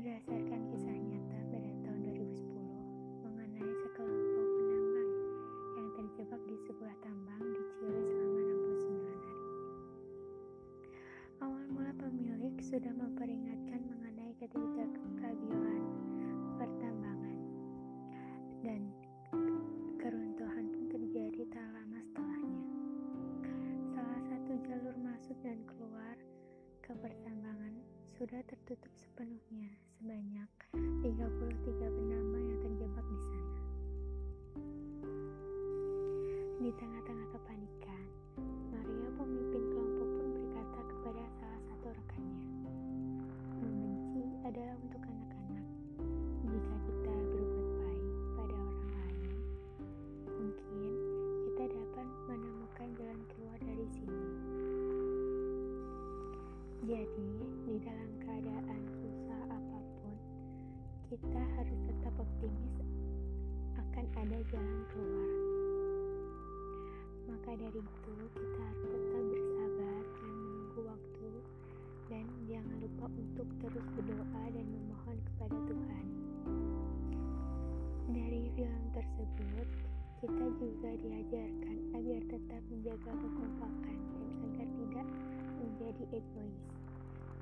Berdasarkan kisah nyata pada tahun 2010 mengenai sekelompok penambang yang terjebak di sebuah tambang di Chile selama 69 hari. Awal mula pemilik sudah memperingatkan mengenai ketidakstabilan pertambangan dan keruntuhan pun terjadi tak lama setelahnya. Salah satu jalur masuk dan keluar ke pertambangan sudah tertutup sepenuhnya sebanyak 33 penambang Di dalam keadaan susah apa pun, kita harus tetap optimis akan ada jalan keluar. Maka dari itu, kita harus tetap bersabar dan menunggu waktu dan jangan lupa untuk terus berdoa dan memohon kepada Tuhan. Dari film tersebut, kita juga diajarkan agar tetap menjaga kekompakan dan agar tidak menjadi egois.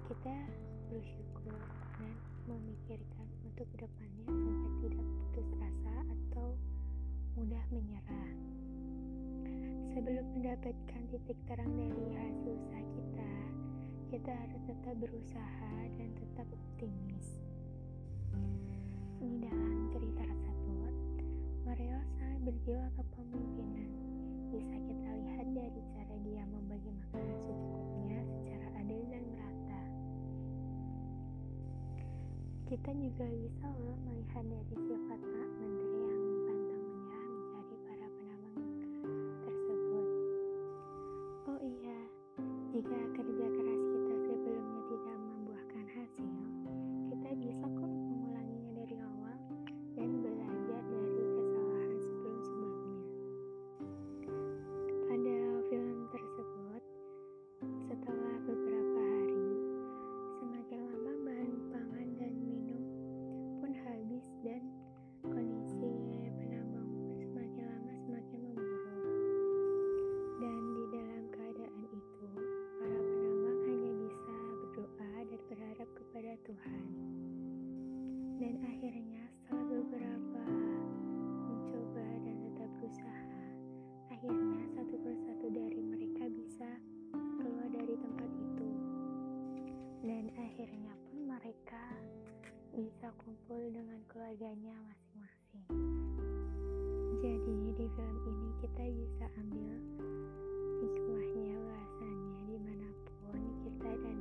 Kita bersyukur dan memikirkan untuk ke depannya agar tidak putus asa atau mudah menyerah. Sebelum mendapatkan titik terang dari hasil usaha kita, kita harus tetap berusaha dan tetap optimis. Dalam cerita tersebut, Mario sangat berjiwa kepemimpinan. Bisa Kita juga bisa loh melihat dari sifat Pak Menteri yang pantang menyerah mencari para penambang tersebut. Oh iya, jika kerja Akhirnya pun mereka bisa kumpul dengan keluarganya masing-masing. Jadi di film ini kita bisa ambil hikmahnya bahasanya di mana pun kita dan